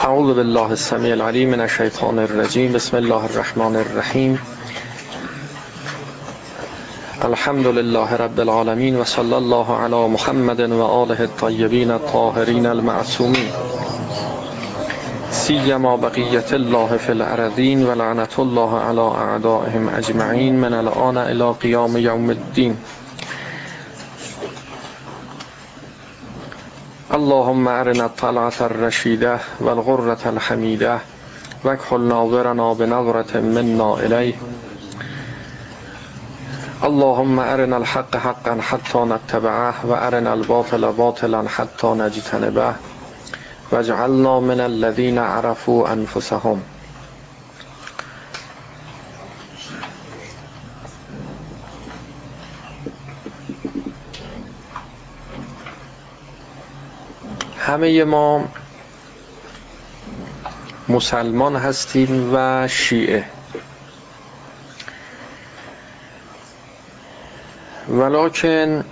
اعوذ بالله السمیع العلیم من الشیطان الرجیم. بسم الله الرحمن الرحیم. الحمد لله رب العالمین و صلی الله علی محمد و آله الطیبین الطاهرین المعصومین. سیما بقیت الله فی الارضین و لعنت الله علی اعدائهم اجمعین. من الان الى قیام یوم الدین. اللهم أرنا الطلعة الرشيدة والغرة الحميدة واكحل ناظرنا بنظرة منا إليه. اللهم أرنا الحق حقا حتى نتبعه وأرنا الباطل باطلا حتى نجتنبه. واجعلنا من الذين عرفوا أنفسهم. همه ما مسلمان هستیم و شیعه. ولکن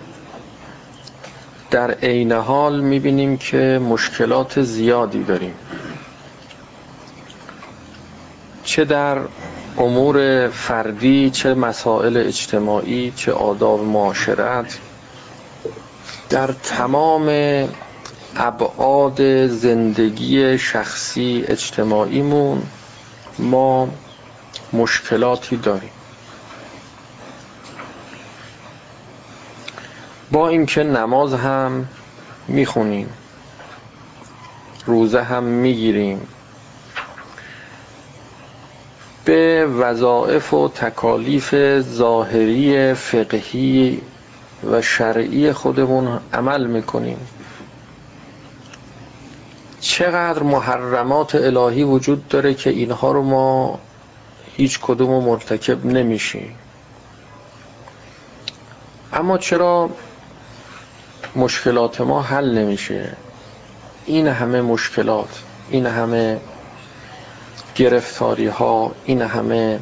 در عین حال می‌بینیم که مشکلات زیادی داریم. چه در امور فردی چه مسائل اجتماعی چه آداب معاشرت در تمام ابعاد زندگی شخصی اجتماعیمون ما مشکلاتی داریم. با اینکه نماز هم می‌خونیم روزه هم می‌گیریم به وظائف و تکالیف ظاهری فقهی و شرعی خودمون عمل می‌کنیم. چقدر محرمات الهی وجود داره که اینها رو ما هیچ کدوم مرتکب نمیشیم. اما چرا مشکلات ما حل نمیشه؟ این همه مشکلات این همه گرفتاری ها این همه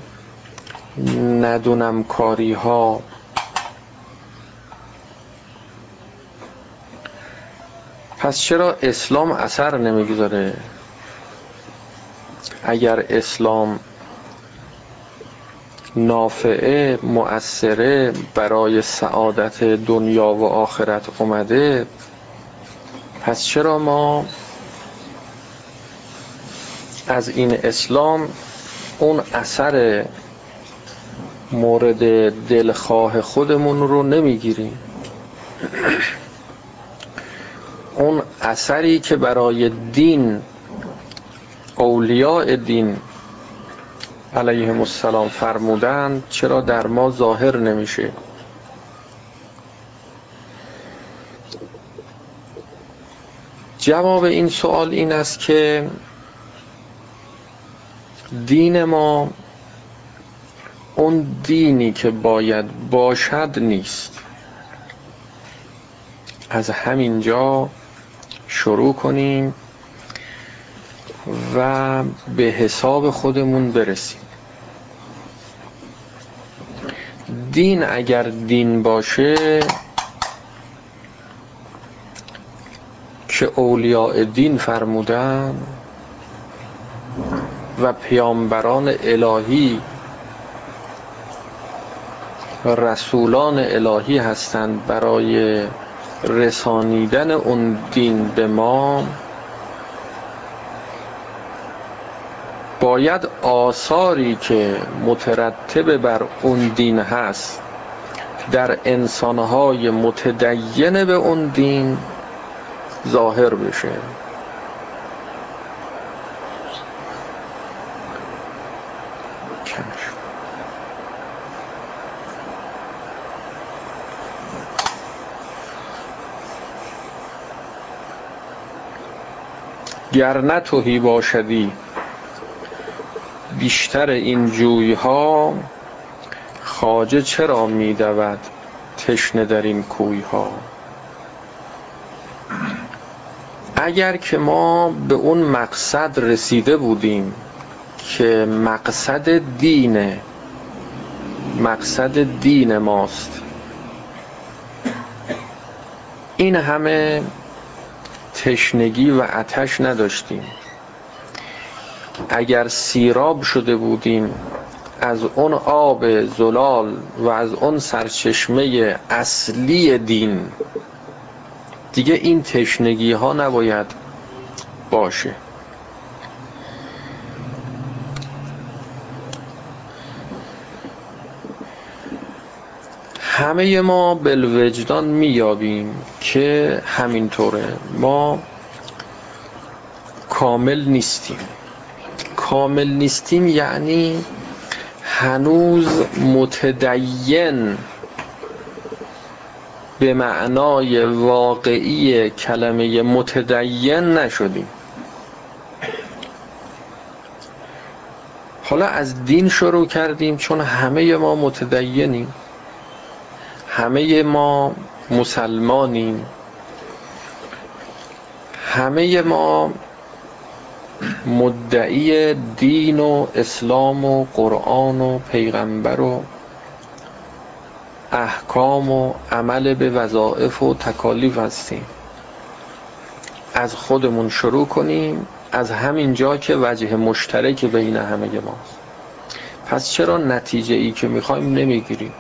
ندونم کاری ها پس چرا اسلام اثر نمی‌گذاره؟ اگر اسلام نافعه مؤثره برای سعادت دنیا و آخرت اومده پس چرا ما از این اسلام اون اثر مورد دلخواه خودمون رو نمی‌گیریم؟ اون اثری که برای دین اولیاء دین علیهم السلام فرمودند چرا در ما ظاهر نمیشه؟ جواب این سوال این است که دین ما اون دینی که باید باشد نیست. از همینجا شروع کنیم و به حساب خودمون برسیم. دین اگر دین باشه که اولیاء دین فرمودن و پیامبران الهی رسولان الهی هستند برای رسانیدن اون دین به ما باید آثاری که مترتب بر اون دین هست در انسانهای متدین به اون دین ظاهر بشه. گر نه تهی باشدی. بیشتر این جویها خواجه چرا می دود تشنه در این کویها؟ اگر که ما به اون مقصد رسیده بودیم که مقصد دینه مقصد دین ماست. این همه تشنگی و اتش نداشتیم. اگر سیراب شده بودیم از اون آب زلال و از اون سرچشمه اصلی دین دیگه این تشنگی ها نباید باشه. همه ما بالوجدان میابیم که همینطوره. ما کامل نیستیم. کامل نیستیم یعنی هنوز متدین به معنای واقعی کلمه متدین نشدیم. حالا از دین شروع کردیم چون همه ما متدینیم. همه ما مسلمانیم. همه ما مدعی دین و اسلام و قرآن و پیغمبر و احکام و عمل به وظائف و تکالیف هستیم. از خودمون شروع کنیم از همین جا که وجه مشترک بین همه ماست. پس چرا نتیجه ای که می‌خوایم نمی‌گیریم؟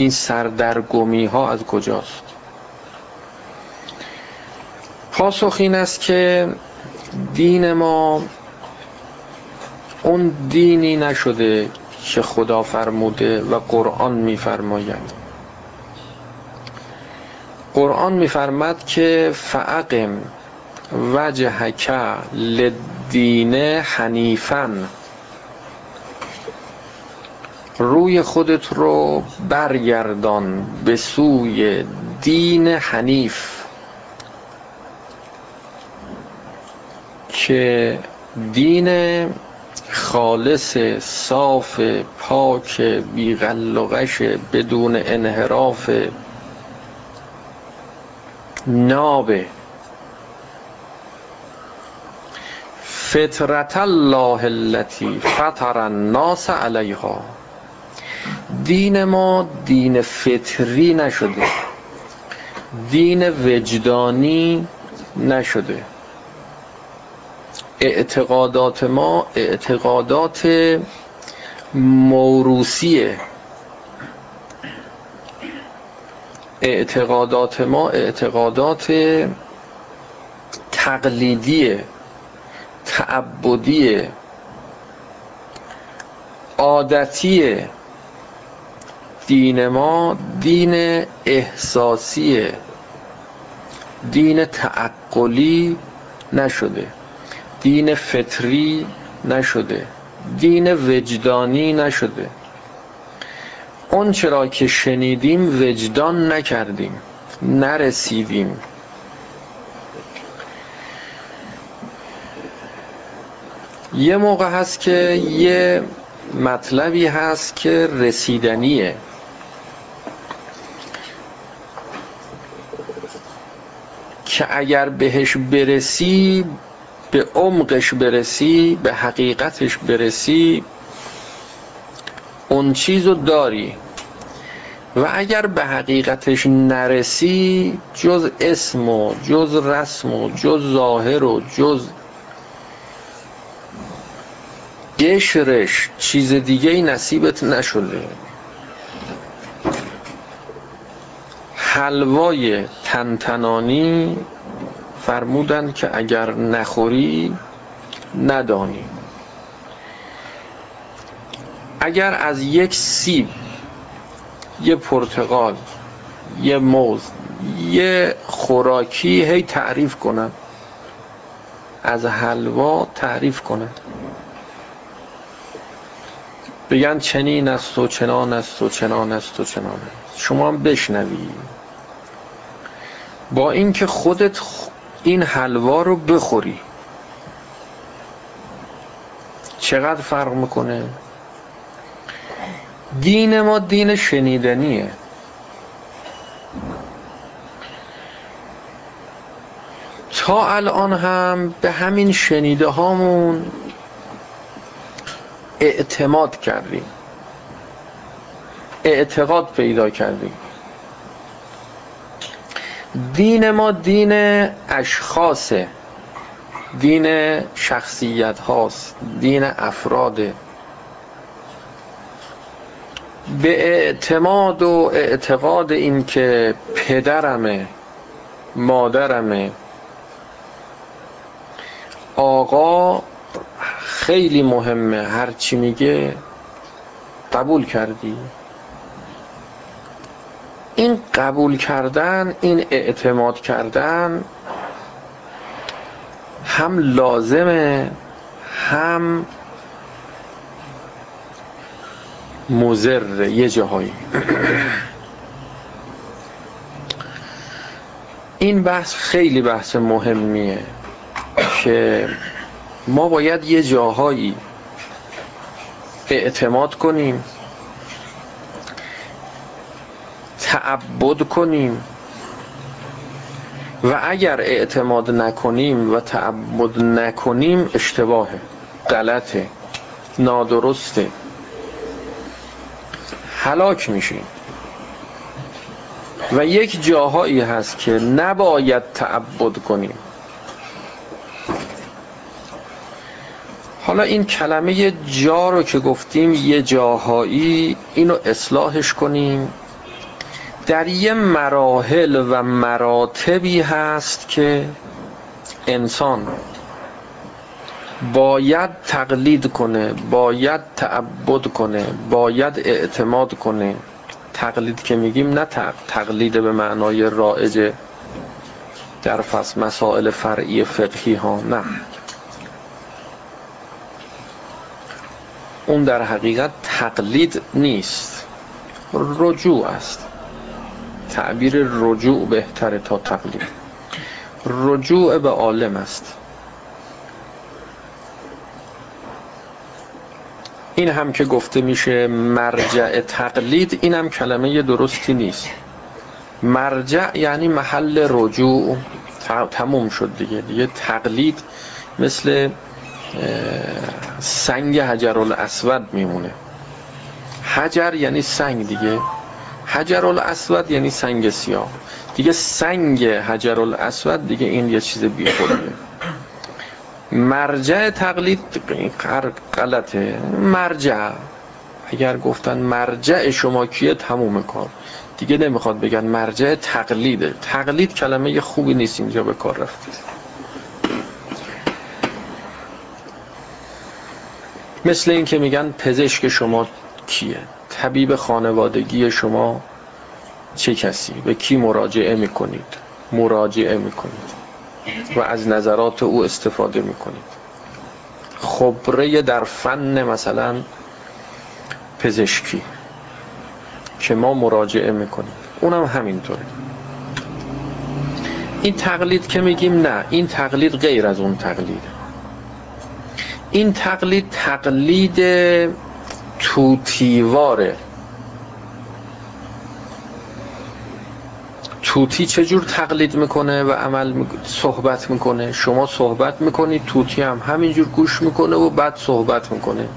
این سردرگمی ها از کجاست؟ پاسخ این است که دین ما اون دینی نشده که خدا فرموده و قرآن میفرماید. قرآن میفرماد که فعقم وجهک للدین حنیفا. روی خودت رو برگردان به سوی دین حنیف که دین خالص صاف پاک بی غل و غش بدون انحراف نابه فطرة الله التي فطر الناس علیها. دین ما دین فطری نشده. دین وجدانی نشده. اعتقادات ما اعتقادات موروثیه. اعتقادات ما اعتقادات تقلیدیه تعبدیه عادتیه. دین ما دین احساسیه. دین تعقلی نشده. دین فطری نشده. دین وجدانی نشده. اون چرا که شنیدیم وجدان نکردیم نرسیدیم. یه موقع هست که یه مطلبی هست که رسیدنیه. که اگر بهش برسی به عمقش برسی به حقیقتش برسی اون چیزو داری. و اگر به حقیقتش نرسی جز اسم و جز رسم و جز ظاهر و جز قشرش چیز دیگه نصیبت نشده. حلوای تنتنانی فرمودند که اگر نخوری ندانی. اگر از یک سیب یه پرتقال یه موز یه خوراکی هی تعریف کنن. از حلوا تعریف کنن. بگن چنین است و چنان است و چنان است و چنان است. شما هم بشنوی. با اینکه خودت این حلوا رو بخوری. چقدر فرق می‌کنه؟ دین ما دین شنیدنیه. تا الان هم به همین شنیده هامون اعتماد کردیم. اعتقاد پیدا کردیم. دین ما دین اشخاصه. دین شخصیت هاست دین افراده. به اعتماد و اعتقاد این که پدرمه مادرمه. آقا خیلی مهمه. هرچی میگه قبول کردی؟ این قبول کردن این اعتماد کردن هم لازمه هم مزر یه جاهایی. این بحث خیلی بحث مهمیه که ما باید یه جاهایی اعتماد کنیم تعبد کنیم. و اگر اعتماد نکنیم و تعبد نکنیم اشتباهه غلطه نادرسته. هلاک میشیم. و یک جاهایی هست که نباید تعبد کنیم. حالا این کلمه جا رو که گفتیم یه جاهایی اینو اصلاحش کنیم. در یه مراحل و مراتبی هست که انسان باید تقلید کنه باید تعبد کنه باید اعتماد کنه. تقلید که میگیم نه تقلید به معنای رائج در فصل مسائل فرعی فقهی ها نه. اون در حقیقت تقلید نیست رجوع است. تعبیر رجوع بهتره تا تقلید رجوع به عالم است. این هم که گفته میشه مرجع تقلید این هم کلمه درستی نیست. مرجع یعنی محل رجوع. تموم شد دیگه. دیگه تقلید مثل سنگ حجر الاسود میمونه. حجر یعنی سنگ دیگه. حجر الاسود یعنی سنگ سیاه. دیگه سنگ حجر الاسود دیگه این یه چیز بیخوریه مرجع تقلید غلطه. مرجع. اگر گفتن مرجع شما کیه تموم کار. دیگه نمی‌خواد بگن مرجع تقلیده. تقلید کلمه خوبی نیست اینجا به کار رفته. مثل این که میگن پزشک شما کیه. طبیب خانوادگی شما چه کسی؟ به کی مراجعه می‌کنید؟ مراجعه می‌کنید. و از نظرات او استفاده می‌کنید. خبره در فن مثلا پزشکی که ما مراجعه می‌کنیم. اونم همینطوره. این تقلید که میگیم نه این تقلید غیر از اون تقلیده این تقلید تقلید توتیواره. توتی چجور تقلید می‌کنه و عمل صحبت می‌کنه؟ شما صحبت می‌کنید توتی هم همینجور گوش می‌کنه و بعد صحبت می‌کنه.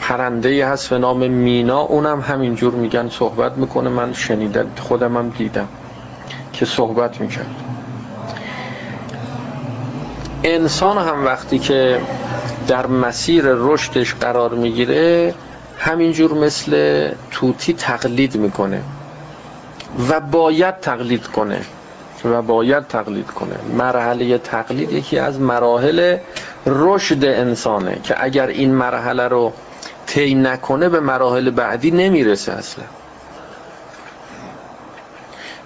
پرنده هست به نام مینا اونم همینجور میگن صحبت می‌کنه. من شنیدم خودم هم دیدم که صحبت می‌کرد. انسان هم وقتی که در مسیر رشدش قرار می‌گیره همینجور مثل توتی تقلید می‌کنه و باید تقلید کنه و باید تقلید کنه. مرحله تقلید یکی از مراحل رشد انسانه که اگر این مرحله رو طی نکنه به مراحل بعدی نمی‌رسه اصلا.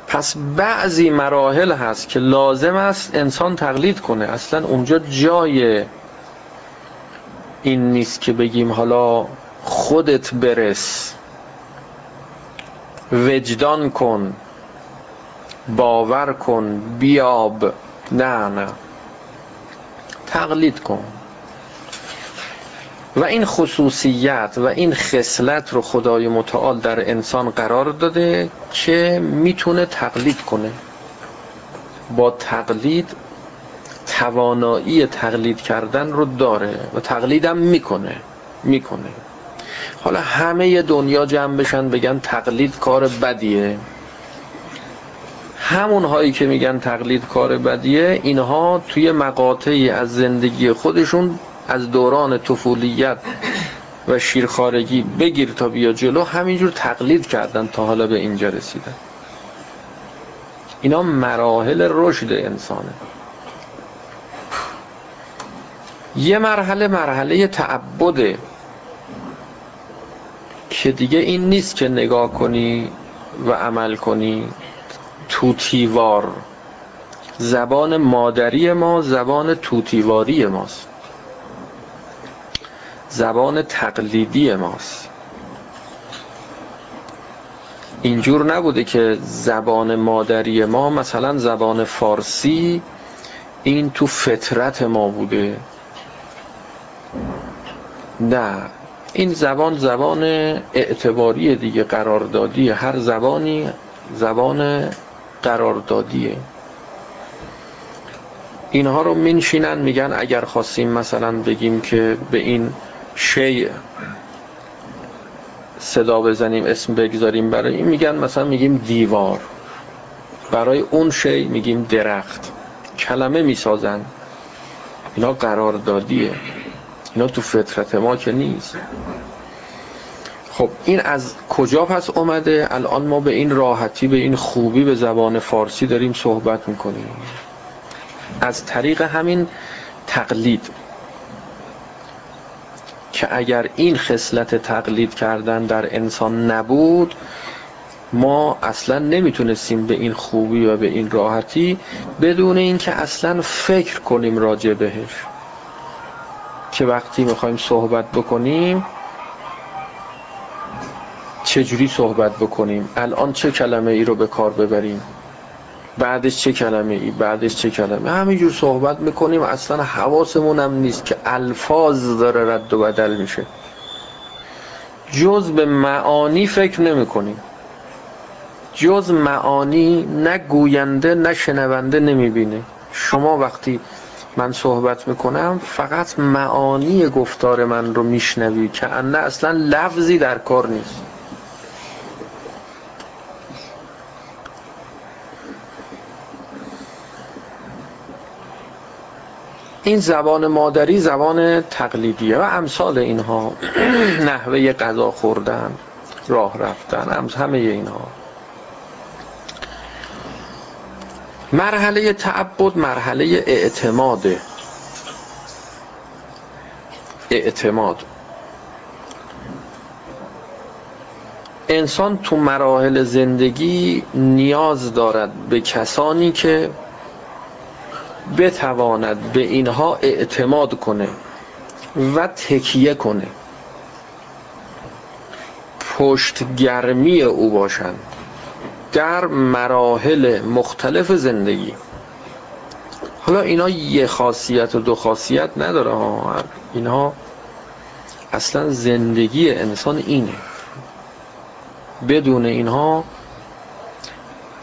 پس بعضی مراحل هست که لازم است انسان تقلید کنه. اصلا اونجا جای این نیست که بگیم حالا خودت برس. وجدان کن باور کن بیاب. نه نه. تقلید کن. و این خصوصیت و این خصلت رو خدای متعال در انسان قرار داده که می‌تونه تقلید کنه. با تقلید توانایی تقلید کردن رو داره و تقلیدم می‌کنه می‌کنه. حالا همه دنیا جمع بشن بگن تقلید کار بدیه. همون هایی که میگن تقلید کار بدیه اینها توی مقاطعی از زندگی خودشون از دوران طفولیت و شیرخارگی بگیر تا بیا جلو همینجور تقلید کردن تا حالا به اینجا رسیدن. اینا مراحل رشد انسانه. یه مرحله مرحله تعبده که دیگه این نیست که نگاه کنی و عمل کنی. توتیوار. زبان مادری ما زبان توتیواری ماست. زبان تقلیدی ماست. اینجور نبوده که زبان مادری ما مثلا زبان فارسی این تو فطرت ما بوده. نه. این زبان زبان اعتباری دیگه قراردادی هر زبانی زبان قراردادیه. اینها رو منشینن میگن اگر خواستیم مثلا بگیم که به این شیء صدا بزنیم اسم بگذاریم برای این میگن مثلا میگیم دیوار. برای اون شی میگیم درخت. کلمه می‌سازن. اینا قراردادیه. اینا تو فطرت ما که نیست. خب این از کجا پس اومده؟ الان ما به این راحتی به این خوبی به زبان فارسی داریم صحبت می‌کنیم. از طریق همین تقلید. که اگر این خصلت تقلید کردن در انسان نبود ما اصلا نمی‌تونستیم به این خوبی و به این راحتی بدون اینکه اصلا فکر کنیم راجع بهش. که وقتی می‌خوایم صحبت بکنیم چجوری صحبت بکنیم؟ الان چه کلمه ای رو به کار ببریم؟ بعدش چه کلمه ای؟ بعدش چه کلمه؟ همینجور صحبت می‌کنیم اصلا حواسمون هم نیست که الفاظ داره رد و بدل میشه. جز به معانی فکر نمی کنیم جز معانی نه گوینده نه شنونده نمی‌بینه. شما وقتی من صحبت می‌کنم فقط معانی گفتار من رو میشنوی که انه اصلا لفظی در کار نیست. این زبان مادری زبان تقلیدیه و امثال اینها نحوه غذا خوردن راه رفتن همه اینها. مرحله تعبد مرحله اعتماده اعتماد. انسان تو مراحل زندگی نیاز دارد به کسانی که بتواند به اینها اعتماد کنه و تکیه کنه. پشتگرمی او باشند. در مراحل مختلف زندگی. حالا اینا یه خاصیت و دو خاصیت نداره ها. اینها اصلا زندگی انسان اینه. بدون اینها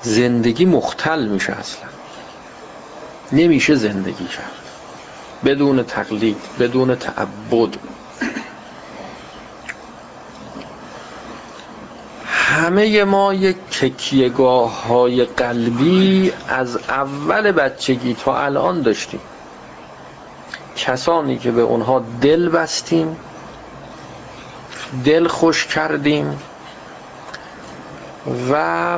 زندگی مختل میشه اصلا. نمیشه زندگی کرد. بدون تقلید بدون تعبد. همه ما یک تکیهگاه های قلبی از اول بچگی تا الان داشتیم. کسانی که به اونها دل بستیم دل خوش کردیم و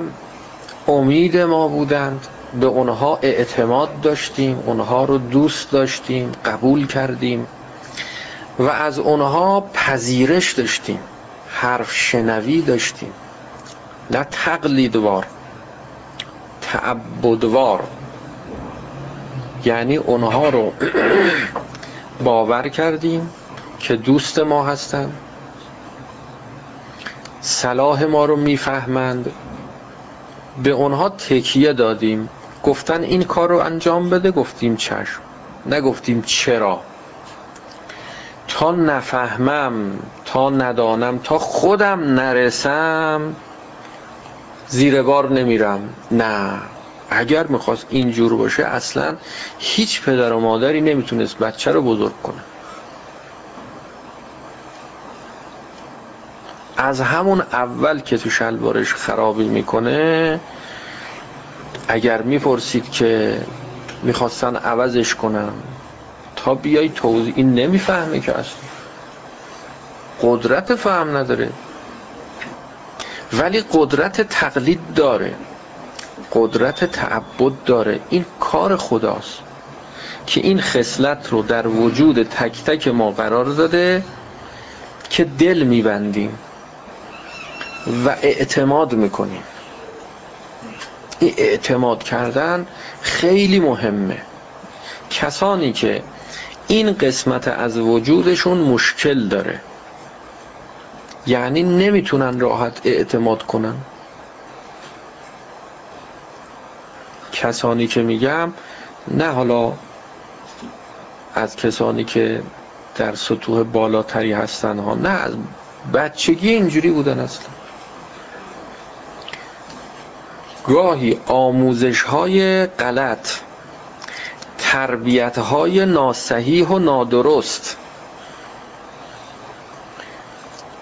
امید ما بودند به اونها اعتماد داشتیم اونها رو دوست داشتیم قبول کردیم و از اونها پذیرش داشتیم حرف شنوی داشتیم. نه تقلیدوار تعبدوار یعنی اونها رو باور کردیم که دوست ما هستند. صلاح ما رو می‌فهمند. به اونها تکیه دادیم. گفتن این کار رو انجام بده گفتیم چشم. نگفتیم چرا. تا نفهمم تا ندانم تا خودم نرسم زیر بار نمیرم. نه. اگر می‌خواست اینجور باشه اصلا هیچ پدر و مادری نمی‌تونست بچه رو بزرگ کنه. از همون اول که تو شلوارش خرابی می‌کنه اگر می‌پرسید که می‌خواستن عوضش کنم تا بیای توضیح این نمی‌فهمه که اصلا. قدرت فهم نداره. ولی قدرت تقلید داره. قدرت تعبد داره. این کار خداست که این خصلت رو در وجود تک تک ما قرار داده که دل میبندیم و اعتماد می‌کنیم. این اعتماد کردن خیلی مهمه. کسانی که این قسمت از وجودشون مشکل داره. یعنی نمی‌تونن راحت اعتماد کنن. کسانی که میگم نه حالا از کسانی که در سطوح بالاتری هستن ها نه از بچگی اینجوری بودن اصلا. گاهی آموزش های غلط تربیت های ناسحیح و نادرست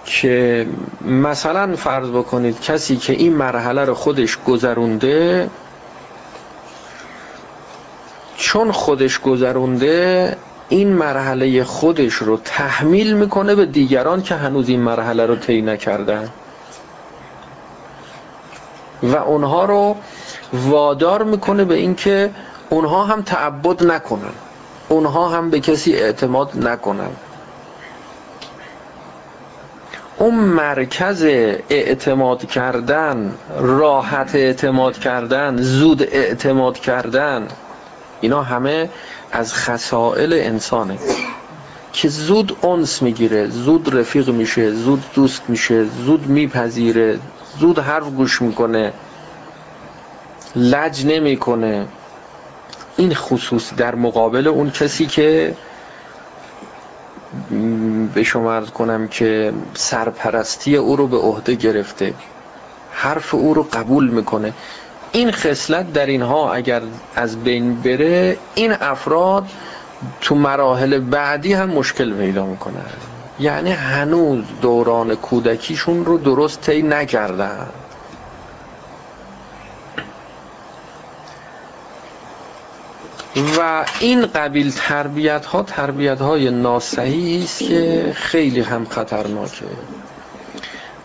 که مثلا فرض بکنید کسی که این مرحله رو خودش گذرونده چون خودش گذرونده این مرحله خودش رو تحمیل می‌کنه به دیگران که هنوز این مرحله رو طی نکردن. و اونها رو وادار می‌کنه به اینکه اونها هم تعبد نکنن. اونها هم به کسی اعتماد نکنن. اون مرکز اعتماد کردن راحت اعتماد کردن زود اعتماد کردن اینا همه از خسائل انسانه که زود انس می‌گیره زود رفیق میشه زود دوست میشه زود میپذیره زود حرف گوش می‌کنه لج نمی‌کنه. این خصوص در مقابل اون کسی که به شما ارز کنم که سرپرستی او رو به عهده گرفته. حرف او رو قبول می‌کنه. این خصلت در اینها اگر از بین بره این افراد تو مراحل بعدی هم مشکل پیدا می‌کنن. یعنی هنوز دوران کودکیشون رو درست طی نکردن. و این قبیل تربیت ها تربیت های ناسحی است که خیلی هم خطرناکه.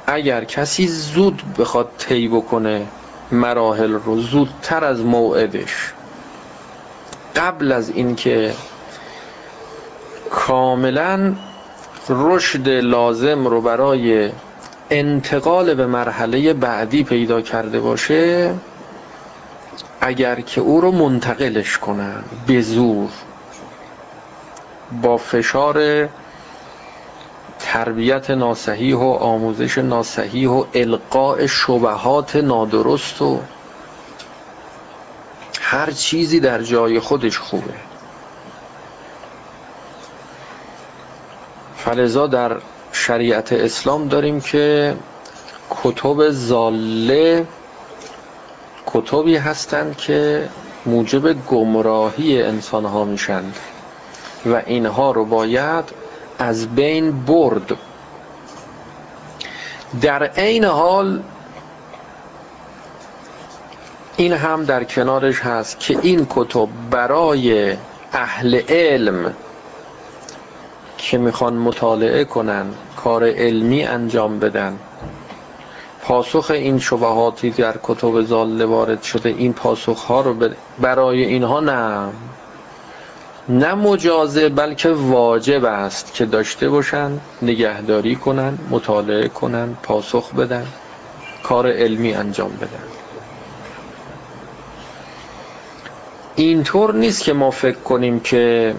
اگر کسی زود بخواد طی بکنه مراحل رو زودتر از موعدش قبل از اینکه کاملا رشد لازم رو برای انتقال به مرحله بعدی پیدا کرده باشه اگر که او رو منتقلش کنن به زور با فشار تربیت ناسحیح و آموزش ناسحیح و القاء شبهات نادرست و هر چیزی در جای خودش خوبه. فلذا در شریعت اسلام داریم که کتب زاله کتبی هستند که موجب گمراهی انسان ها میشند و اینها رو باید از بین برد. در عین حال این هم در کنارش هست که این کتب برای اهل علم که می‌خوان مطالعه کنن کار علمی انجام بدن پاسخ این شبهاتی در کتب زاله وارد شده این پاسخ ها رو برای اینها نه. نه مجازه بلکه واجب است که داشته باشن نگهداری کنن مطالعه کنن پاسخ بدن کار علمی انجام بدن. اینطور نیست که ما فکر کنیم که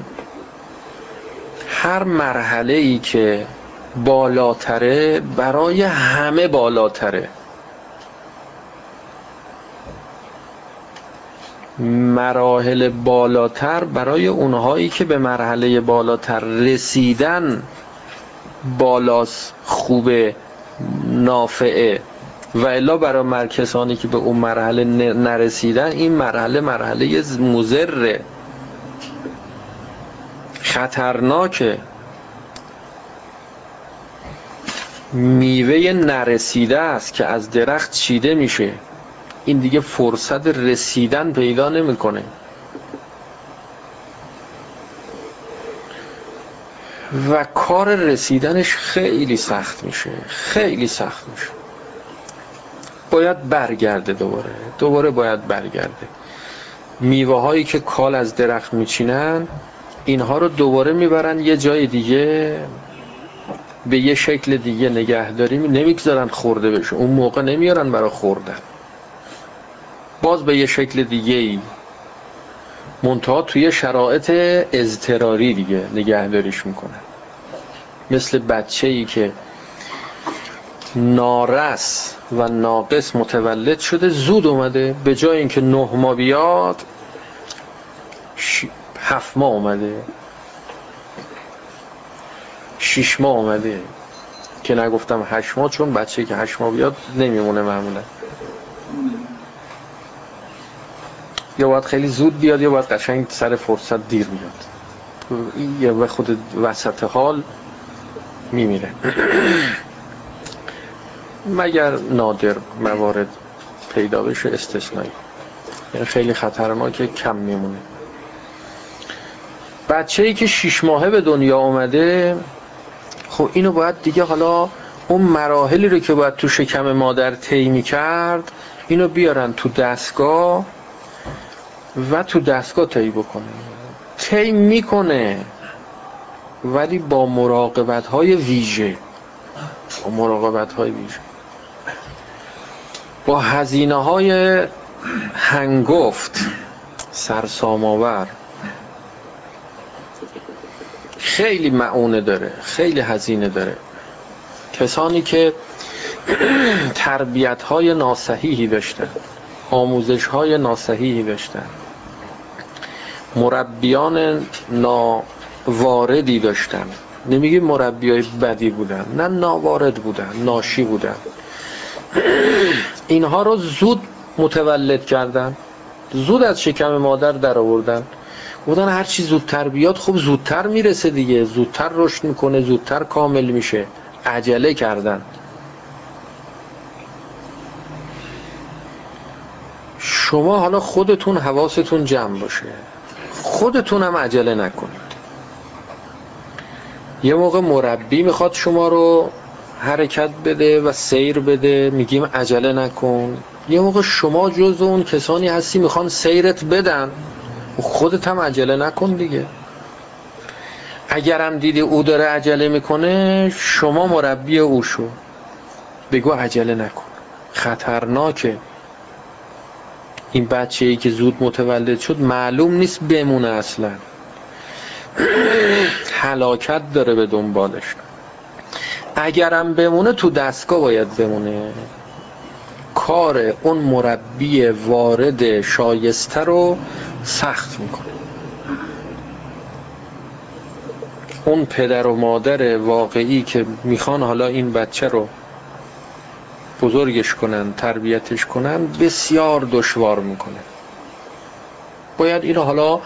هر مرحله ای که بالاتره برای همه بالاتره. مراحل بالاتر برای اونهایی که به مرحله بالاتر رسیدن بالاس خوبه نافعه. و الا برای کسانی که به اون مرحله نرسیدن این مرحله مرحله مزره خطرناکه. میوه نرسیده است که از درخت چیده میشه. این دیگه فرصت رسیدن پیدا نمی‌کنه. و کار رسیدنش خیلی سخت میشه. خیلی سخت میشه. باید برگرده دوباره. دوباره باید برگرده. میوه هایی که کال از درخت میچینن اینها رو دوباره می‌برن یه جای دیگه. به یه شکل دیگه نگهداری نمی‌گذارن خورده بشه. اون موقع نمیارن برای خوردن باز به یه شکل دیگه ای منتها توی شرایط اضطراری دیگه نگهداریش می‌کنن. مثل بچه ای که نارس و ناقص متولد شده زود اومده. به جای اینکه نه ماه بیاد هفت ماه اومده. شیش ماه اومده. که نگفتم هشت ماه چون بچه که هشت ماه بیاد نمیمونه معمولا. یا باید خیلی زود بیاد یا باید قشنگ سر فرصت دیر بیاد یا به خود وسط حال میمیره. مگر نادر موارد پیدا بشه؟ استثنایی. یعنی خیلی خطرناکه کم میمونه. بچه ای که شیش ماهه به دنیا آمده خب اینو باید دیگه حالا اون مراحلی رو که باید تو شکم مادر طی کرد اینو بیارن تو دستگاه و تو دستگاه طی بکنه. طی می‌کنه ولی با مراقبت های ویژه. با مراقبت های ویژه. با هزینه های هنگفت سرساماور خیلی معونه داره خیلی هزینه داره. کسانی که تربیت های ناسحیحی داشتن آموزش های ناسحیحی داشتن. مربیان ناواردی داشتن. نمیگه مربی های بدی بودن نه ناوارد بودن ناشی بودن. اینها رو زود متولد کردن زود از شکم مادر در آوردن بودن هر چی زودتر بیاد خب زودتر می‌رسه دیگه. زودتر رشد می‌کنه زودتر کامل میشه. عجله کردن. شما حالا خودتون حواستون جمع باشه. خودتون هم عجله نکنید. یه موقع مربی می‌خواد شما رو حرکت بده و سیر بده میگیم عجله نکن. یه موقع شما جز اون کسانی هستی می‌خوان سیرت بدن. خودت هم عجله نکن دیگه. اگرم دیدی او داره عجله می‌کنه شما مربی او شو. بگو عجله نکن. خطرناکه. این بچه ای که زود متولد شد معلوم نیست بمونه اصلا. حلاکت داره به دنبالش. اگرم بمونه تو دستگاه باید بمونه. کار اون مربی وارد شایسته رو سخت می‌کنه. اون پدر و مادر واقعی که می‌خوان حالا این بچه رو بزرگش کنن تربیتش کنن بسیار دشوار می‌کنه. باید اینو حالا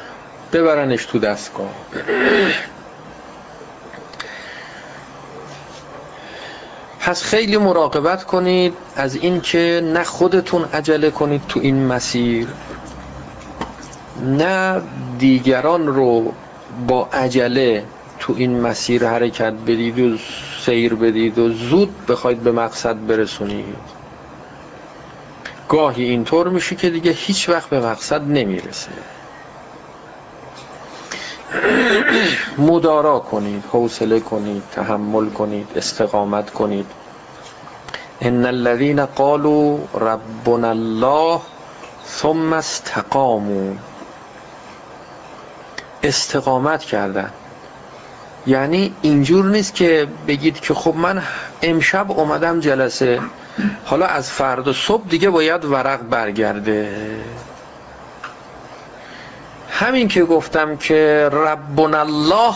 ببرنش تو دستگاه. پس خیلی مراقبت کنید از اینکه نه خودتون عجله کنید تو این مسیر. نه دیگران رو با عجله تو این مسیر حرکت بدید و سیر بدید و زود بخواید به مقصد برسونید. گاهی اینطور میشه که دیگه هیچ وقت به مقصد نمی‌رسه. مدارا کنید حوصله کنید تحمل کنید استقامت کنید. ان الذين قالوا ربنا الله ثم استقاموا. استقامت کردن. یعنی اینجور نیست که بگید که خب من امشب اومدم جلسه حالا از فردا صبح دیگه باید ورق برگرده. همین که گفتم که ربنا الله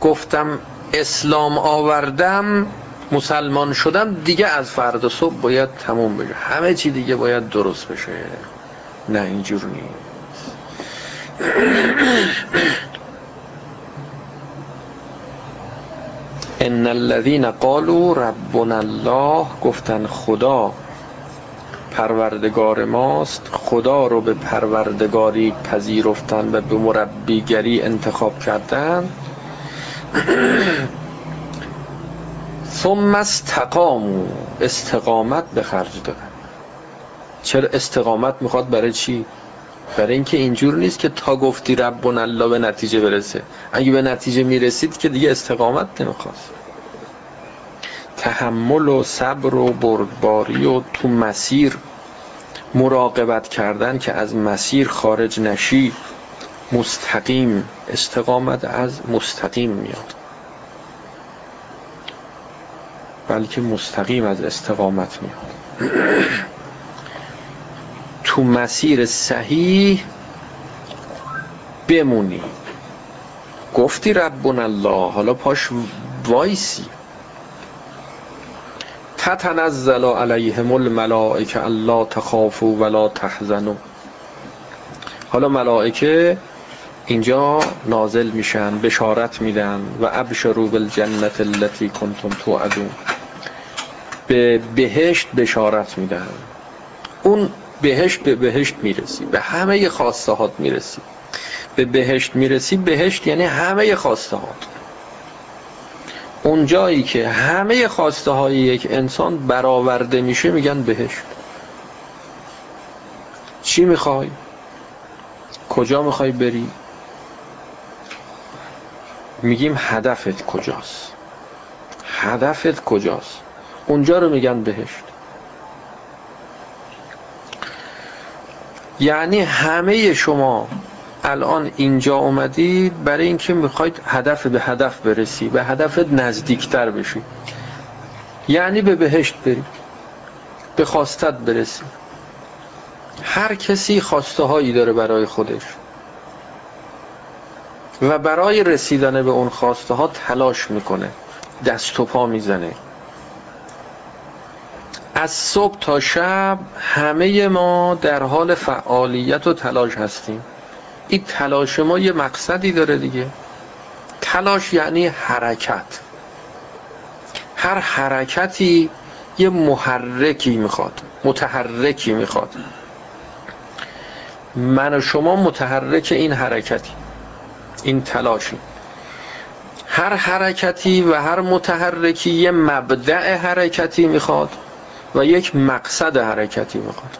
گفتم اسلام آوردم مسلمان شدم دیگه از فردا صبح باید تموم بشه. همه چی دیگه باید درست بشه. نه اینجور نیست. ان الذين قالوا ربنا الله گفتن خدا. پروردگار ماست. خدا رو به پروردگاری پذیرفتن و به مربیگری انتخاب کردن. ثم استقاموا. استقامت به خرج دادن. چرا استقامت می‌خواد برای چی؟ برای اینکه اینجور نیست که تا گفتی ربنا الله به نتیجه برسه. اگه به نتیجه می‌رسید که دیگه استقامت نمی‌خواد تحمل و صبر و بردباری و تو مسیر مراقبت کردن که از مسیر خارج نشی مستقیم استقامت از مستقیم میاد. بلکه مستقیم از استقامت میاد. تو مسیر صحیح بمونی. گفتی ربنا الله حالا پاش وایسی. تتنزل علیهم الملائکه الله تخافوا ولا تحزنوا. حالا ملائکه اینجا نازل میشن بشارت میدن و ابشروا بالجنت التي کنتم توعدون. به بهشت بشارت میدن. اون بهشت به بهشت می‌رسی به همه خواسته هات می‌رسی. به بهشت می‌رسی بهشت یعنی همه خواسته هات اون جایی که همه خواسته های یک انسان برآورده میشه میگن بهشت چی می‌خوای؟ کجا می‌خوای بری؟ میگیم هدفت کجاست هدفت کجاست اونجا رو میگن بهشت یعنی همه شما الان اینجا اومدید برای اینکه می‌خواید هدف به هدف برسی به هدفت نزدیکتر بشی. یعنی به بهشت بری به خواستت برسی. هر کسی خواسته هایی داره برای خودش. و برای رسیدن به اون خواسته ها تلاش می‌کنه دست و پا می‌زنه. از صبح تا شب همه ما در حال فعالیت و تلاش هستیم. این تلاش ما یه مقصدی داره دیگه. تلاش یعنی حرکت. هر حرکتی یه محرکی می‌خواد متحرکی می‌خواد. من و شما متحرک این حرکتی این تلاشی. هر حرکتی و هر متحرکی یه مبدع حرکتی می‌خواد و یک مقصد حرکتی می‌خواد.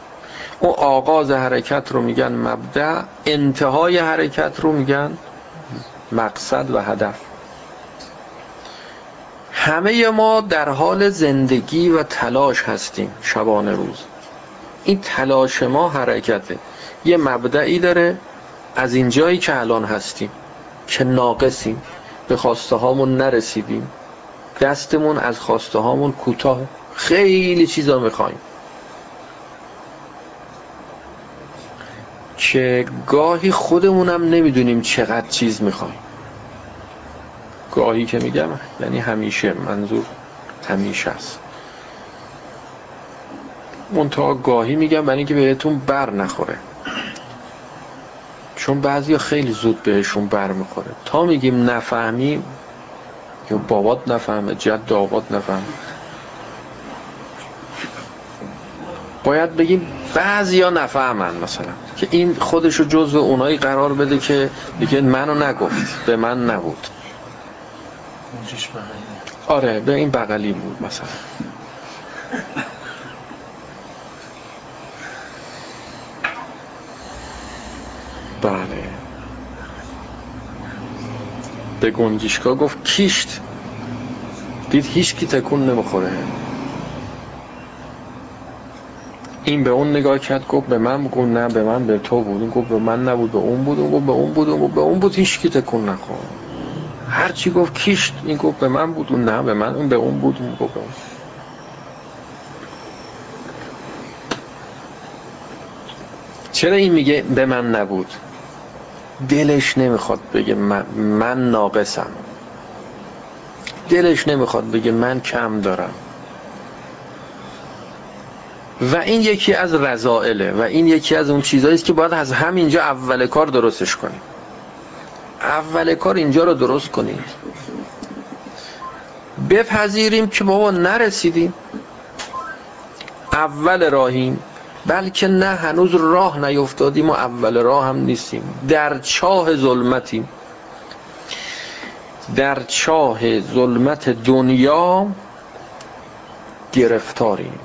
او آغاز حرکت رو میگن مبدع انتهای حرکت رو میگن مقصد و هدف. همه ما در حال زندگی و تلاش هستیم شبانه روز. این تلاش ما حرکته. یه مبدعی داره از اینجایی که الان هستیم که ناقصیم به خواسته هامون نرسیدیم. دستمون از خواسته هامون کوتاه. خیلی چیزا می‌خوایم. که گاهی خودمونم نمی‌دونیم چقدر چیز می‌خوایم. گاهی که میگم یعنی همیشه منظور همیشه است. منتها گاهی میگم برای اینکه بهتون بر نخوره. چون بعضی خیلی زود بهشون بر می‌خوره. تا میگیم نفهمیم یا بابات نفهمه جد آباد نفهمه. باید بگیم بعضی ها نفهمن مثلا که این خودشو جزو اونایی قرار بده که دیگه منو نگفت به من نبود. آره به این بغلی بود مثلا. بله. به گنجیشکا گفت کیشت؟ دید هیچ کی تکون نمی‌خوره. این به اون نگاه کرد گفت به من گفت نه به من به تو بود. اون گفت به من نبود به اون بود. اون گفت به اون بود. اون گفت به اون بود. هیچ کی تکون نخورد. هر چی گفت کیشت این گفت به من بود. اون نه به من اون به اون بود. اون گفت اون. چرا این میگه به من نبود؟ دلش نمی‌خواد بگه من, من ناقصم. دلش نمی‌خواد بگه من کم دارم. و این یکی از رضائله و این یکی از اون چیزهایی که باید از همینجا اول کار درستش کنیم. اول کار اینجا رو درست کنید بپذیریم که بابا نرسیدیم. اول راهیم بلکه نه هنوز راه نیفتادیم و اول راه هم نیستیم. در چاه ظلمتیم. در چاه ظلمت دنیا گرفتاریم.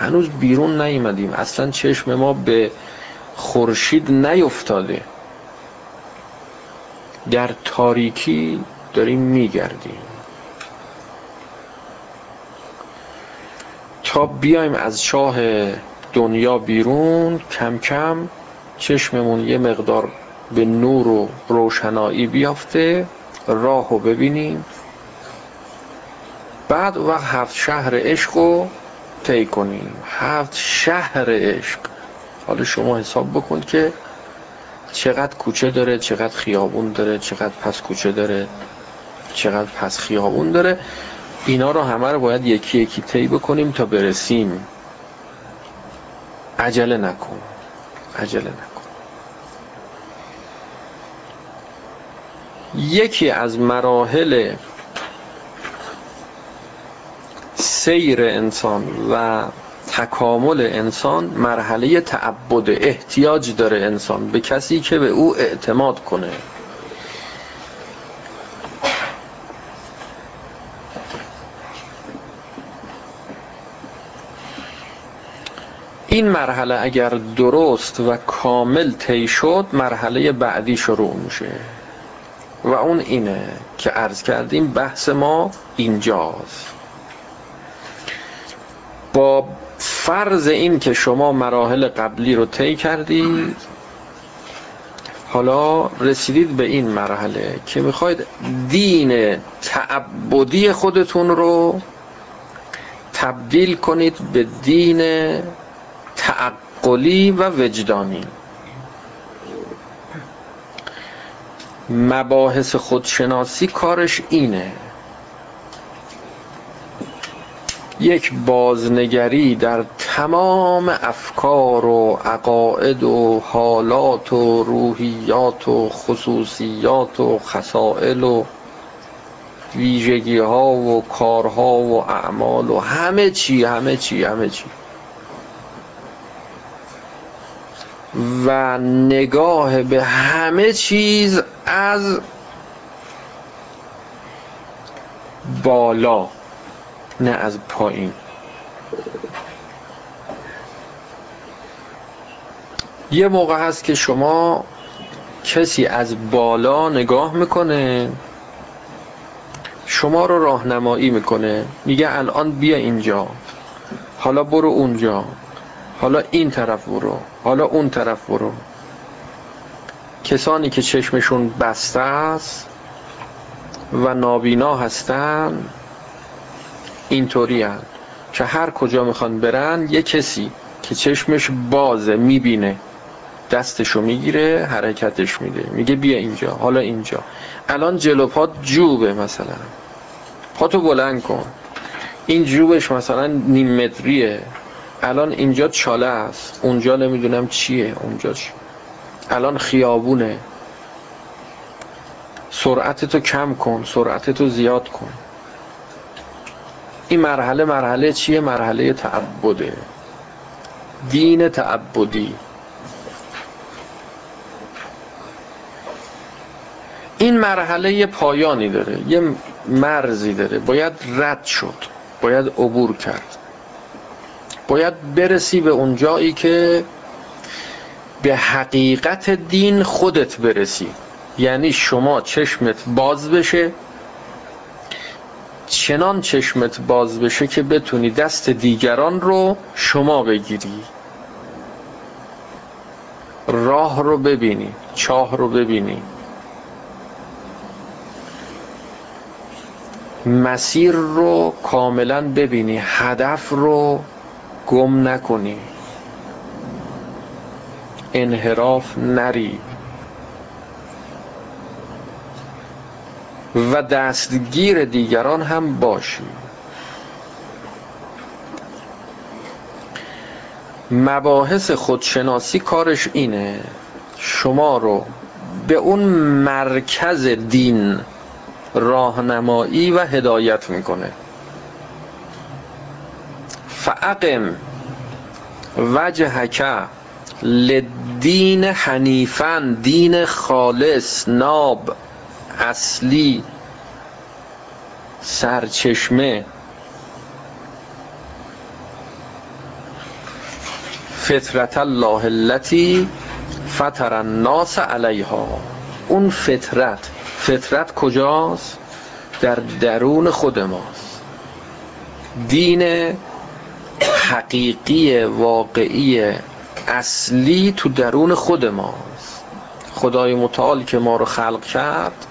هنوز بیرون نیومدیم. اصلا چشم ما به خورشید نیفتاده. در تاریکی داریم میگردیم. تا بیایم از چاه دنیا بیرون کم کم چشممون یه مقدار به نور و روشنایی بیافته. راه رو ببینیم. بعد وقت هفت شهر عشق رو طی کنیم هفت شهر عشق. حالا شما حساب بکن که چقدر کوچه داره چقدر خیابون داره چقدر پس کوچه داره چقدر پس خیابون داره. اینا رو همه رو باید یکی یکی طی بکنیم تا برسیم. عجله نکن. عجله نکن. یکی از مراحل سیر انسان و تکامل انسان مرحله تعبد احتیاج داره انسان به کسی که به او اعتماد کنه. این مرحله اگر درست و کامل طی شد مرحله بعدی شروع میشه. و اون اینه که عرض کردیم بحث ما اینجاست. با فرض این که شما مراحل قبلی رو طی کردید حالا رسیدید به این مرحله که می‌خواید دین تعبدی خودتون رو تبدیل کنید به دین تعقلی و وجدانی. مباحث خودشناسی کارش اینه. یک بازنگری در تمام افکار و عقاید و حالات و روحیات و خصوصیات و خصائل و ویژگی ها و کارها و اعمال و همه چی همه چی همه چی. و نگاه به همه چیز از بالا. نه از پایین. یه موقع هست که شما کسی از بالا نگاه می‌کنه شما رو راهنمایی می‌کنه میگه الان بیا اینجا حالا برو اونجا حالا این طرف برو حالا اون طرف برو. کسانی که چشمشون بسته است و نابینا هستن اینطوری هن. که هر کجا می‌خوان برن یه کسی که چشمش بازه می‌بینه دستشو می‌گیره حرکتش میده. میگه بیا اینجا حالا اینجا. الان جلو پات جوبه مثلا. پاتو بلند کن. این جوبش مثلا نیم متریه. الان اینجا چاله است. اونجا نمی‌دونم چیه. اونجا چی الان خیابونه. سرعتتو کم کن سرعتتو زیاد کن. این مرحله مرحله چیه؟ مرحله تعبده. دین تعبدی. این مرحله یه پایانی داره یه مرزی داره. باید رد شد باید عبور کرد. باید برسی به اون جایی که به حقیقت دین خودت برسی. یعنی شما چشمت باز بشه چنان چشمت باز بشه که بتونی دست دیگران رو شما بگیری. راه رو ببینی چاه رو ببینی. مسیر رو کاملا ببینی هدف رو گم نکنی. انحراف نری. و دستگیر دیگران هم باشی مباحث خودشناسی کارش اینه شما رو به اون مرکز دین راهنمایی و هدایت می‌کنه. فاقم وجهک لدین حنیفا دین خالص ناب. اصلی سرچشمه فطرت الله التي فطر الناس علیها. اون فطرت فطرت کجاست؟ در درون خود ماست. دین حقیقی واقعی اصلی تو درون خود ماست. خدای متعال که ما رو خلق کرد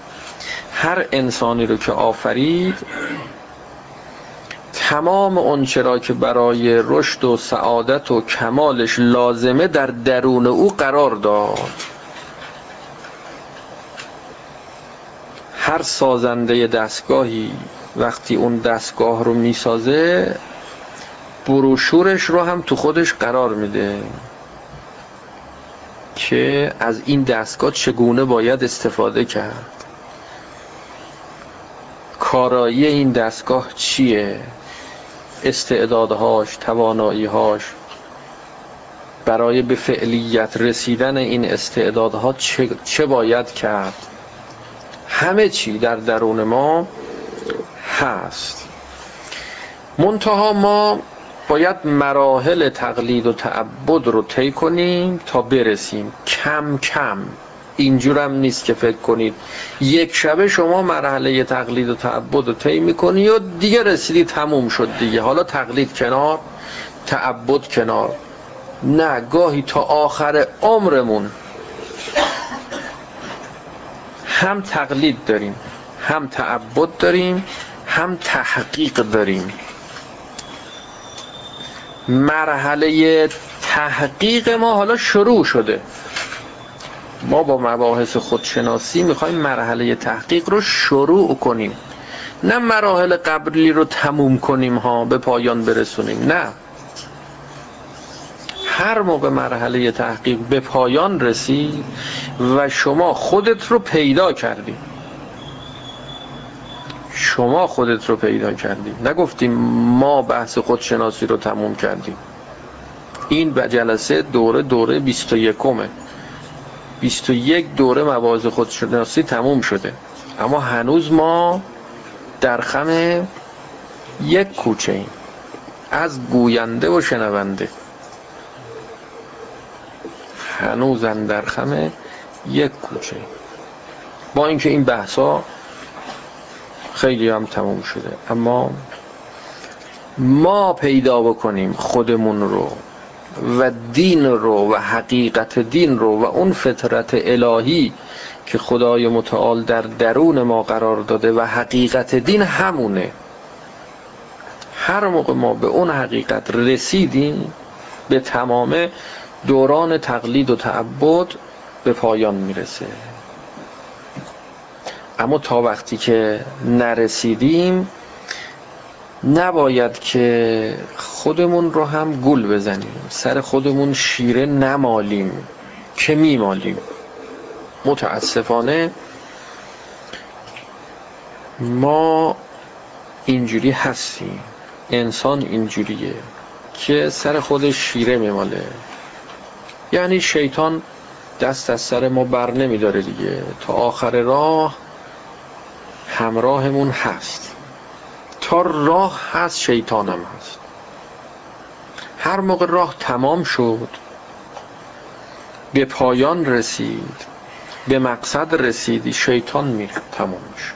هر انسانی رو که آفرید تمام اون چرا که برای رشد و سعادت و کمالش لازمه در درون او قرار داد. هر سازنده دستگاهی وقتی اون دستگاه رو می‌سازه بروشورش رو هم تو خودش قرار میده که از این دستگاه چگونه باید استفاده کرد. کارایی این دستگاه چیه؟ استعدادهاش تواناییهاش. برای به فعلیت رسیدن این استعدادها چه باید کرد؟ همه چی در درون ما هست. منتها ما باید مراحل تقلید و تعبد رو طی کنیم تا برسیم. کم کم. اینجورم نیست که فکر کنید. یک شبه شما مرحله تقلید و تعبد رو طی می‌کنی و دیگه رسیدی تموم شد دیگه. حالا تقلید کنار تعبد کنار. نه گاهی تا آخر عمرمون هم تقلید داریم هم تعبد داریم هم تحقیق داریم. مرحله تحقیق ما حالا شروع شده. ما با مباحث خودشناسی می‌خوایم مرحله تحقیق رو شروع کنیم. نه مراحل قبلی رو تموم کنیم ها به پایان برسونیم. نه. هر موقع مرحله تحقیق به پایان رسید و شما خودت رو پیدا کردی. شما خودت رو پیدا کردی. نگفتیم ما بحث خودشناسی رو تموم کردیم. این جلسه دوره دوره 21 21 دوره مباحث خودشناسی تموم شده. اما هنوز ما در خم یک کوچه ایم. از گوینده و شنونده. هنوز در خم یک کوچه ایم. با اینکه این بحثا خیلی هم تموم شده. اما ما پیدا بکنیم خودمون رو. و دین رو و حقیقت دین رو و اون فطرت الهی که خدای متعال در درون ما قرار داده و حقیقت دین همونه. هر موقع ما به اون حقیقت رسیدیم به تمام دوران تقلید و تعبد به پایان می‌رسه. اما تا وقتی که نرسیدیم نباید که خودمون رو هم گول بزنیم. سر خودمون شیره نمالیم که میمالیم. متاسفانه ما اینجوری هستیم. انسان اینجوریه که سر خودش شیره میماله. یعنی شیطان دست از سر ما بر نمیداره دیگه. تا آخر راه همراهمون هست. تا راه هست شیطانم هست. هر موقع راه تمام شد به پایان رسید به مقصد رسیدی شیطان میره تمام میشه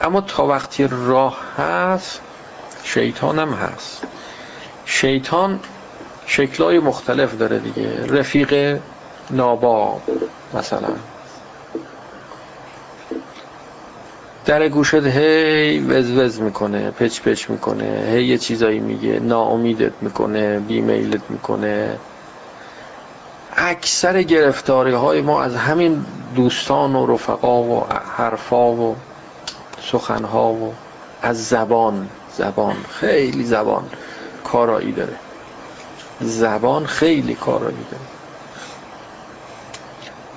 اما تا وقتی راه هست شیطانم هست. شیطان شکلای مختلف داره دیگه. رفیق ناباب مثلا. در گوشت هی وز می‌کنه پچ پچ می‌کنه هی یه چیزایی میگه ناامیدت می‌کنه بیمیلت می‌کنه. اکثر گرفتاری های ما از همین دوستان و رفقا و حرفا و سخنها و از زبان زبان خیلی زبان کارایی داره. زبان خیلی کارایی داره.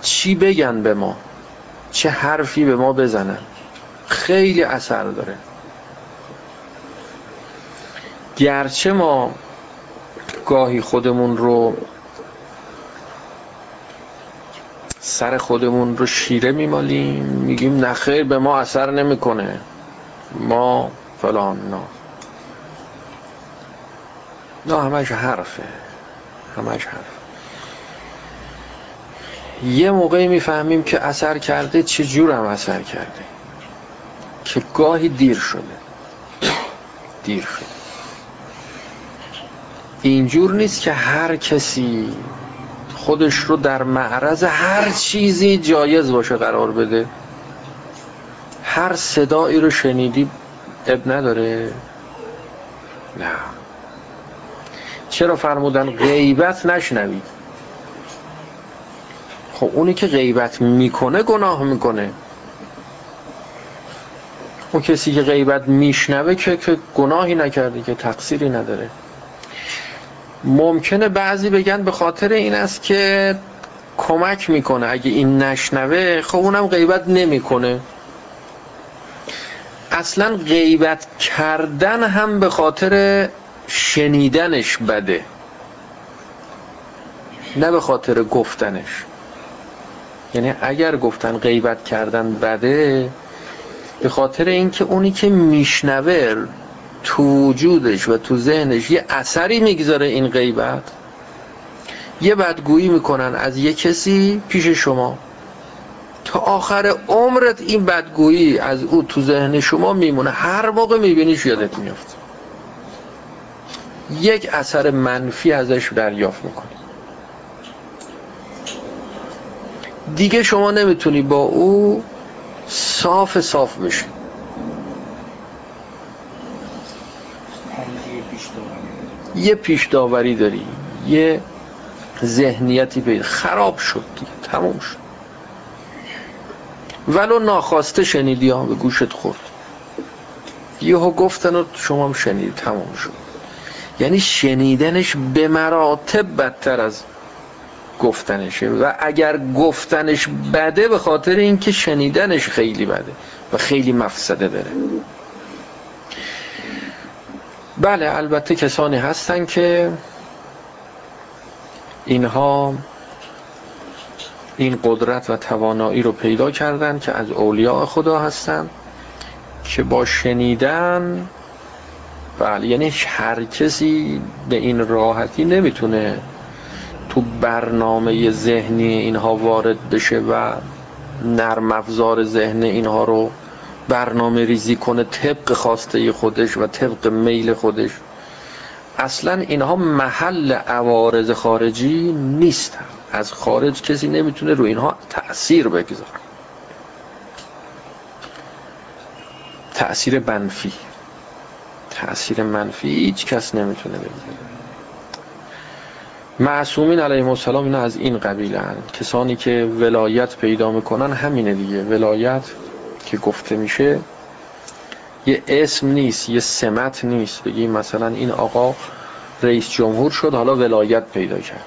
چی بگن به ما؟ چه حرفی به ما بزنن؟ خیلی اثر داره. گرچه ما گاهی خودمون رو سر خودمون رو شیره میمالیم میگیم نخیر به ما اثر نمی‌کنه. ما فلان نه. نه همش حرفه. همش حرف. یه موقعی می‌فهمیم که اثر کرده چه جور هم اثر کرده. که گاهی دیر شده. دیر شده. اینجور نیست که هر کسی خودش رو در معرض هر چیزی جایز باشه قرار بده. هر صدایی رو شنیدی اب نداره. نه. چرا فرمودن غیبت نشنوید خب اونی که غیبت می‌کنه گناه می‌کنه. اون کسی که غیبت میشنوه که, که گناهی نکرده که تقصیری نداره. ممکنه بعضی بگن به خاطر این است که کمک می‌کنه. اگه این نشنوه خب اونم غیبت نمی‌کنه. اصلا غیبت کردن هم به خاطر شنیدنش بده. نه به خاطر گفتنش. یعنی اگر گفتن غیبت کردن بده به خاطر اینکه اونی که میشنوه تو وجودش و تو ذهنش یه اثری می‌گذاره این غیبت یه بدگویی می‌کنن از یه کسی پیش شما. تا آخر عمرت این بدگویی از او تو ذهن شما میمونه. هر موقع میبینیش یادت میافت. یک اثر منفی ازش دریافت می‌کنی. دیگه شما نمی‌تونی با او صاف صاف بشی یه پیش داوری داری. یه ذهنیتی پیدا خراب شد دیگه. تموم شد. ولو ناخواسته شنیدی ها به گوشت خورد. یهو گفتن و شما هم شنیدی تموم شد. یعنی شنیدنش به مراتب بدتر از گفتنشه و اگر گفتنش بده به خاطر اینکه شنیدنش خیلی بده و خیلی مفسده داره بله البته کسانی هستن که اینها این قدرت و توانایی رو پیدا کردن که از اولیاء خدا هستن که با شنیدن بله یعنی هر کسی به این راحتی نمی‌تونه تو برنامه ذهنی اینها وارد بشه و نرم افزار ذهن اینها رو برنامه ریزی کنه طبق خواسته خودش و طبق میل خودش. اصلا اینها محل عوارض خارجی نیستن از خارج کسی نمی‌تونه رو اینها تأثیر بگذاره. تأثیر منفی. تأثیر منفی هیچ کس نمی‌تونه بگذاره. معصومین علیهم السلام اینا از این قبیل هن. کسانی که ولایت پیدا می‌کنن همینه دیگه. ولایت که گفته میشه یه اسم نیست یه سمت نیست. بگیم مثلا این آقا رئیس جمهور شد حالا ولایت پیدا کرد.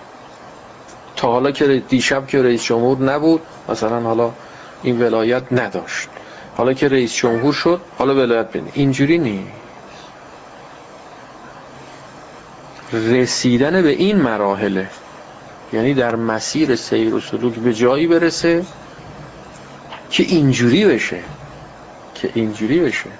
تا حالا که دیشب که رئیس جمهور نبود مثلا حالا این ولایت نداشت. حالا که رئیس جمهور شد حالا ولایت بینه اینجوری نیست. رسیدن به این مراحله یعنی در مسیر سیر و سلوک به جایی برسه که اینجوری بشه که اینجوری بشه.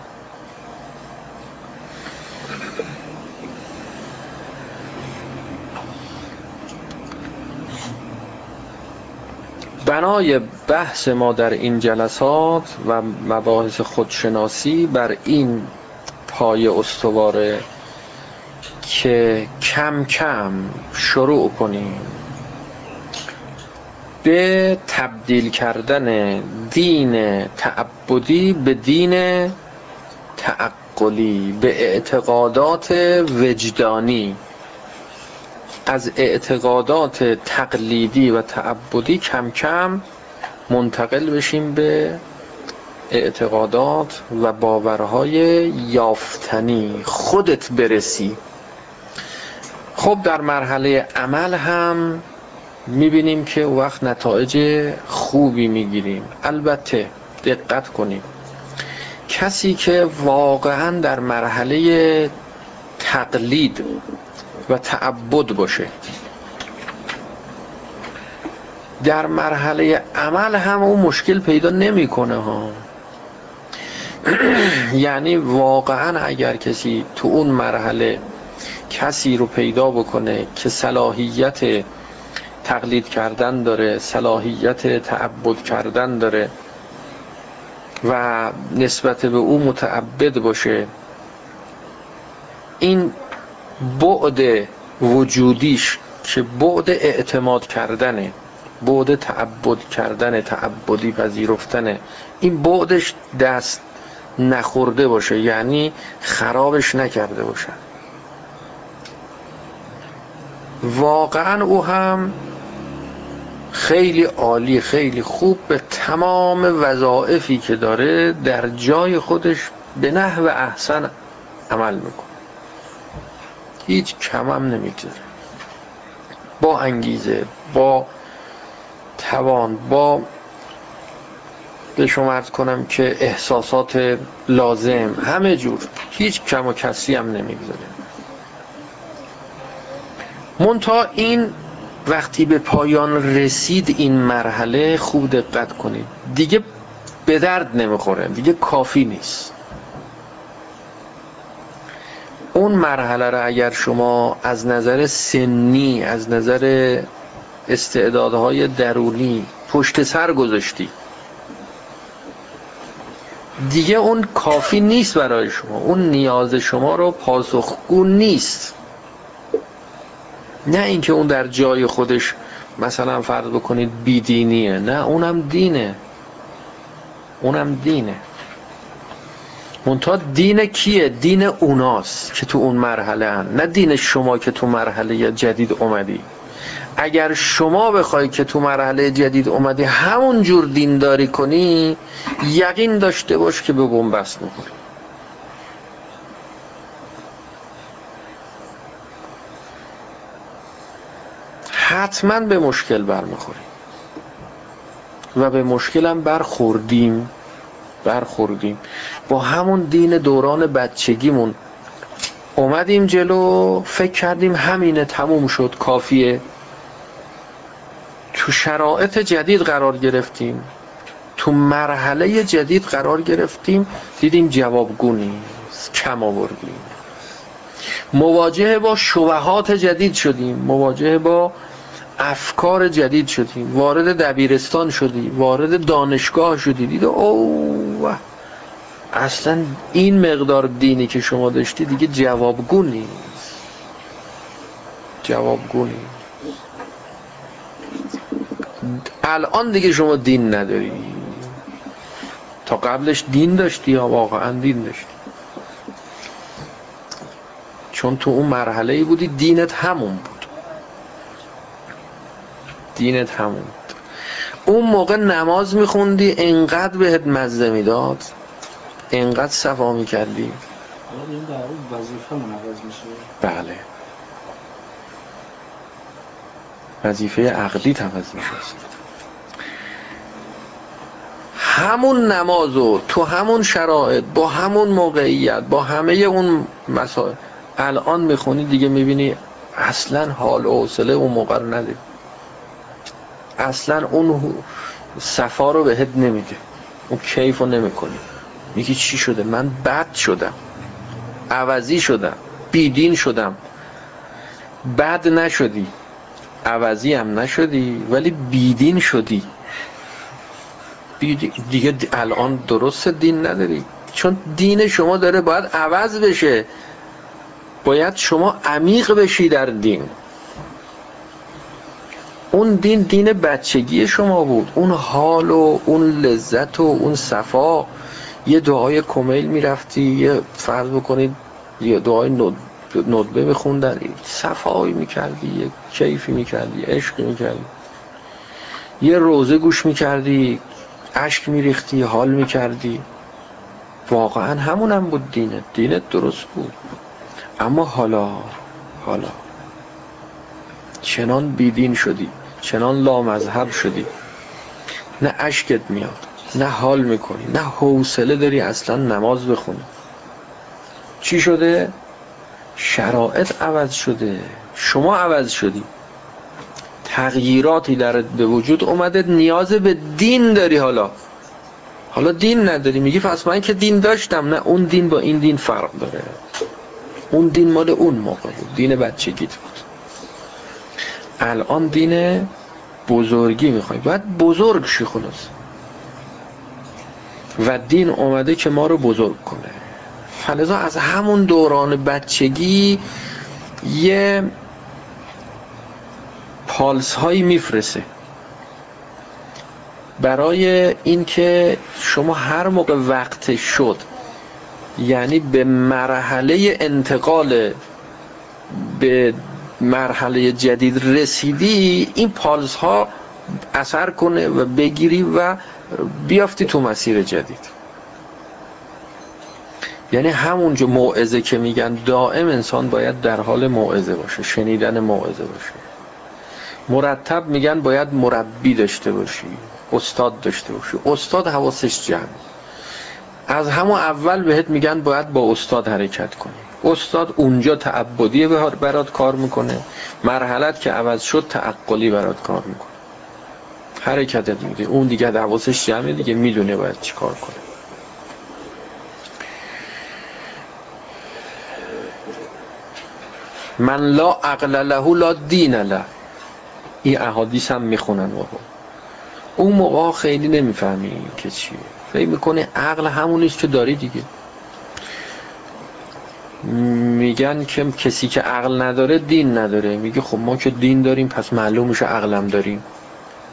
بنای بحث ما در این جلسات و مباحث خودشناسی بر این پای استواره که کم کم شروع کنیم. به تبدیل کردن دین تعبدی به دین تعقلی به اعتقادات وجدانی. از اعتقادات تقلیدی و تعبدی کم کم منتقل بشیم به اعتقادات و باورهای یافتنی. خودت برسی. خب در مرحله عمل هم می‌بینیم که وقت نتایج خوبی می‌گیریم. البته دقت کنیم. کسی که واقعا در مرحله تقلید و تعبد باشه در مرحله عمل هم اون مشکل پیدا نمی‌کنه ها. یعنی واقعا اگر کسی تو اون مرحله کسی رو پیدا بکنه که صلاحیت تقلید کردن داره صلاحیت تعبد کردن داره و نسبت به او متعبد باشه. این بعد وجودیش که بعد اعتماد کردنه بعد تعبد کردن تعبدی پذیرفتنه این بعدش دست نخورده باشه یعنی خرابش نکرده باشه. واقعا او هم خیلی عالی خیلی خوب به تمام وظائفی که داره در جای خودش به نحو احسن عمل می‌کنه. هیچ کمم نمی‌گذاره با انگیزه با توان با به شما ارز کنم که احساسات لازم همه جور. هیچ کم و کسی هم نمی‌گذاره منتها این وقتی به پایان رسید این مرحله خوب دقت کنید. دیگه به درد نمی‌خوره. دیگه کافی نیست. اون مرحله را اگر شما از نظر سنی از نظر استعدادهای درونی پشت سر گذاشتی دیگه اون کافی نیست برای شما. اون نیاز شما رو پاسخگو نیست. نه اینکه اون در جای خودش مثلا فرض بکنید بیدینیه نه اونم دینه. اونم دینه. منتها دین کیه؟ دین اوناست که تو اون مرحله هن. نه دین شما که تو مرحله جدید اومدی. اگر شما بخوای که تو مرحله جدید اومدی همون جور دینداری کنی یقین داشته باش که به بنبست می‌خوری حتما به مشکل برمیخوریم. و به مشکلم برخوردیم برخوردیم. با همون دین دوران بچگیمون اومدیم جلو فکر کردیم همینه تموم شد کافیه. تو شرایط جدید قرار گرفتیم. تو مرحله جدید قرار گرفتیم. دیدیم جوابگو نیست کم آوردیم. مواجه با شبهات جدید شدیم. مواجه با افکار جدید شدیم وارد دبیرستان شدی وارد دانشگاه شدی دید اوه اصلا این مقدار دینی که شما داشتی دیگه جوابگو نیست. جوابگو نیست. الان دیگه شما دین نداری. تا قبلش دین داشتی یا واقعا دین داشتی؟ چون تو اون مرحله ای بودی دینت همون بود. دینت همون بود. اون موقع نماز میخوندی انقدر بهت مزه می‌داد انقدر صفا می‌کردی. بله. وظیفه عقلی عوض میشه همون نمازو تو همون شرایط با همون موقعیت با همه اون مسائل الان می‌خونی دیگه می‌بینی اصلا حال و حوصله اون موقع رو نداری. اصلا اون صفا رو بهت نمیده. اون کیف رو نمی‌کنی. میگی چی شده؟ من بد شدم. عوضی شدم. بیدین شدم. بد نشدی. عوضی هم نشدی ولی بیدین شدی. دیگه الان درست دین نداری. چون دین شما داره باید عوض بشه. باید شما عمیق بشی در دین. اون دین دین بچگی شما بود. اون حال و اون لذت و اون صفا. یه دعای کمیل می‌رفتی یه فرض بکنید یه دعای ندبه میخوندن. صفایی می‌کردی یه کیفی می‌کردی عشقی می‌کردی. یه روزه گوش می‌کردی عشق میریختی حال می‌کردی. واقعا همونم هم بود دینت. دینت درست بود. اما حالا حالا. چنان بیدین شدی. چنان لامذهب شدی. نه اشکت میاد نه حال می‌کنی نه حوصله داری اصلا نماز بخونی. چی شده؟ شرایط عوض شده. شما عوض شدی. تغییراتی در به وجود اومده نیاز به دین داری حالا. حالا دین نداری میگی پس من که دین داشتم نه اون دین با این دین فرق داره. اون دین مال اون موقع بود دین بچگیت بود. الان دین بزرگی می‌خوای. باید بزرگ شی خلاص. و دین اومده که ما رو بزرگ کنه. فلزا از همون دوران بچگی یه پالس هایی میفرسه برای اینکه شما هر موقع وقت شد یعنی به مرحله انتقال به مرحله جدید رسیدی این پالس ها اثر کنه و بگیری و بیافتی تو مسیر جدید. یعنی همونجا موعظه که میگن دائم انسان باید در حال موعظه باشه شنیدن موعظه باشه. مرتب میگن باید مربی داشته باشی استاد داشته باشی. استاد حواسش جمع. از همون اول بهت میگن باید با استاد حرکت کنی. استاد اونجا تعبدی برات کار می‌کنه. مرحلت که عوض شد تعقلی برات کار می‌کنه. حرکتت میده اون دیگه حواسش جمعه دیگه می‌دونه باید چی کار کنه. من لا عقل له لا دین له. این احادیث هم می‌خونن بابا. اون موقع خیلی نمی‌فهمی که چیه. فکر می‌کنه عقل همونیست که داری دیگه. میگن که کسی که عقل نداره دین نداره. میگه خب ما که دین داریم پس معلوم میشه عقلم داریم.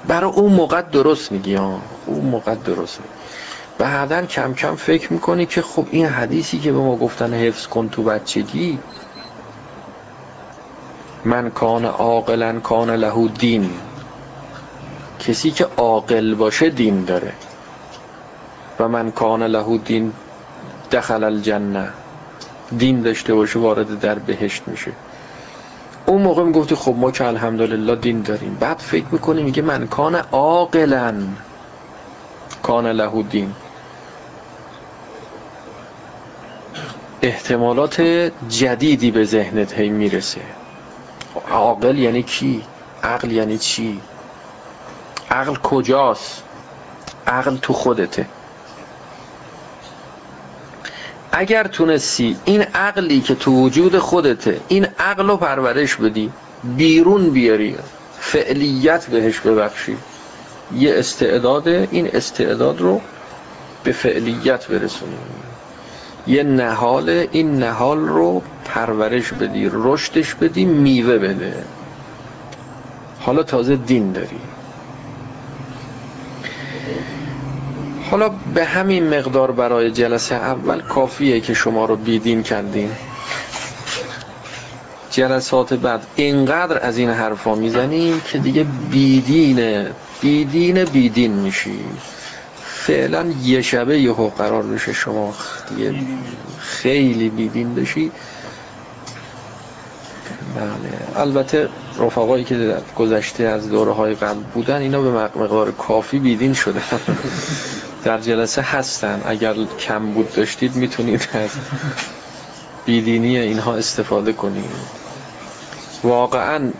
برای اون موقع درست میگی ها. اون موقع درست میگی بعدا کم کم فکر می‌کنی که خب این حدیثی که به ما گفتن حفظ کن تو بچگی من کان عاقلا کان له دین. کسی که عاقل باشه دین داره. و من کان له دین دخل الجنه. دین داشته باشه وارد در بهشت میشه. اون موقع می‌گفتی خب ما که الحمدلله دین داریم. بعد فکر می‌کنی میگه من کان عاقلا کان له دین احتمالات جدیدی به ذهنت هی می‌رسه. عاقل یعنی کی؟ عقل یعنی چی؟ عقل کجاست؟ عقل تو خودته. اگر تونستی این عقلی که تو وجود خودته این عقل رو پرورش بدی بیرون بیاری فعلیت بهش ببخشی. یه استعداد این استعداد رو به فعلیت برسونی. یه نهال این نهال رو پرورش بدی رشدش بدی میوه بده. حالا تازه دین داری. حالا به همین مقدار برای جلسه اول کافیه که شما رو بیدین کردیم جلسات بعد اینقدر از این حرفا می‌زنیم که دیگه بیدین بیدین بیدین میشی. فعلا یه شبه یهو قرار بشه شما دیگه خیلی بیدین بشی. بله. البته رفقایی که در گذشته از دوره های قبل بودن اینا به مقدار کافی بیدین شده در جلسه هستن. اگر کم بود داشتید می‌تونید از بیدینی اینها استفاده کنید. واقعا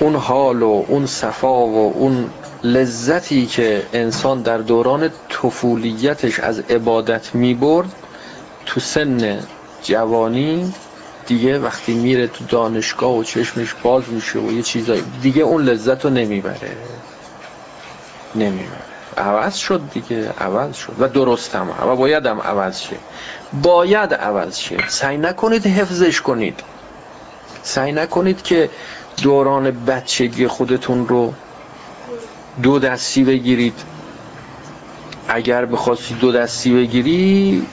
اون حال و اون صفا و اون لذتی که انسان در دوران طفولیتش از عبادت می‌برد تو سن جوانی دیگه وقتی میره تو دانشگاه و چشمش باز میشه و یه چیزایی دیگه اون لذت رو نمی‌بره. نمی‌بره. عوض شد دیگه عوض شد. و درست هم و باید هم عوض شه. باید عوض شه. سعی نکنید حفظش کنید. سعی نکنید که دوران بچگی خودتون رو دو دستی بگیرید. اگر بخواستی دو دستی بگیری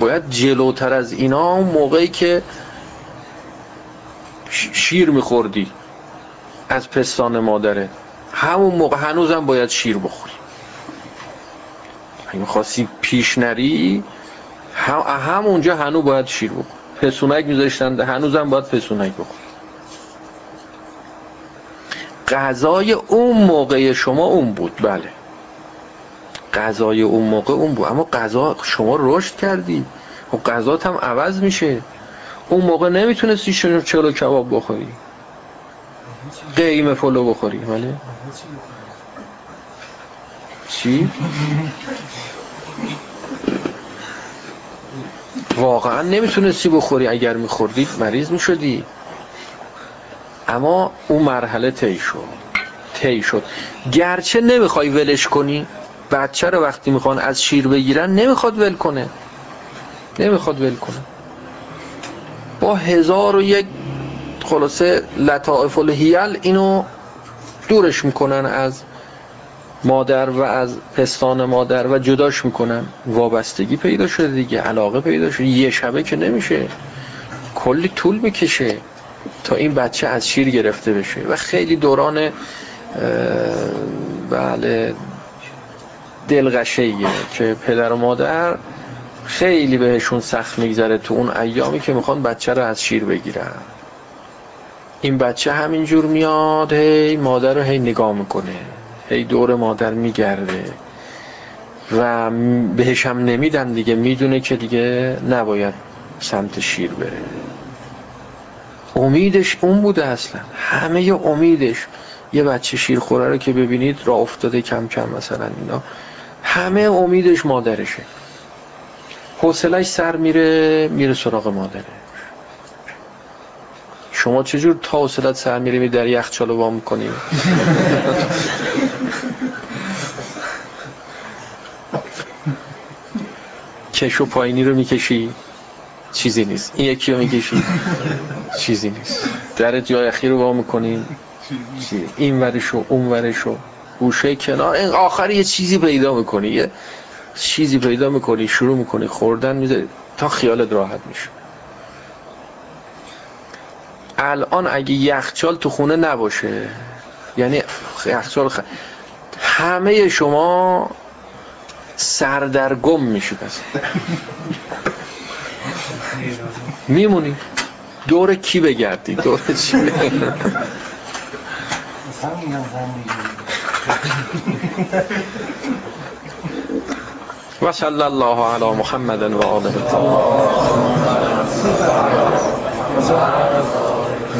باید جلوتر از اینا موقعی که شیر میخوردی. از پستان مادره همون موقع هنوزم باید شیر بخوری. اگه می‌خواستی پیش نری هم همونجا هنوز باید شیر بخوری. پسونک میذاشتن هنوزم باید پسونک بخوری. غذای اون موقع شما اون بود بله. غذای اون موقع اون بود. اما غذا شما رشد کردی. خب غذات هم عوض میشه. اون موقع نمی‌تونستی چلو کباب بخوری. قیمه پلو بخوری بله. چی؟ واقعا نمی‌تونستی بخوری اگر میخوردی مریض می‌شدی. اما اون مرحله طی شد. طی شد. گرچه نمی‌خوای ولش کنی. بچه رو وقتی می‌خوان از شیر بگیرن نمی‌خواد ول کنه. نمی‌خواد ول کنه. با هزار و یک خلاصه لطائف الهیل اینو دورش می‌کنن از مادر و از پستان مادر و جداش می‌کنن. وابستگی پیدا شده دیگه علاقه پیدا شده. یه شبه که نمیشه. کلی طول می‌کشه تا این بچه از شیر گرفته بشه. و خیلی دوران بله دلغشه که پدر و مادر خیلی بهشون سخت میگذره تو اون ایامی که می‌خوان بچه رو از شیر بگیرن. این بچه همینجور میاد هی مادر رو هی نگاه می‌کنه هی دور مادر میگرده و بهش هم نمیدن دیگه می‌دونه که دیگه نباید سمت شیر بره. امیدش اون بوده اصلا. همه امیدش یه بچه شیر خوره رو که ببینید را افتاده کم کم مثلا اینا. همه امیدش مادرشه. حوصلش سر میره میره سراغ مادره. شما چجور تا حوصلت سر میره می در یخچالو وام می‌کنی کش و پایینی رو می‌کشی چیزی نیست. این یکی رو می‌کشی چیزی نیست. در جای اخیر رو وام می‌کنی این ورشو اون ورشو گوشه کنار. این آخر یه چیزی پیدا می‌کنی یه چیزی پیدا می‌کنی شروع می‌کنی خوردن می‌ذاری. تا خیالت راحت میشه. الان اگه یخچال تو خونه نباشه یعنی یخچال خ... همه شما سردرگم میشید میمونی؟ دور کی بگردی؟ دور چی و صلی الله علی محمد و آله.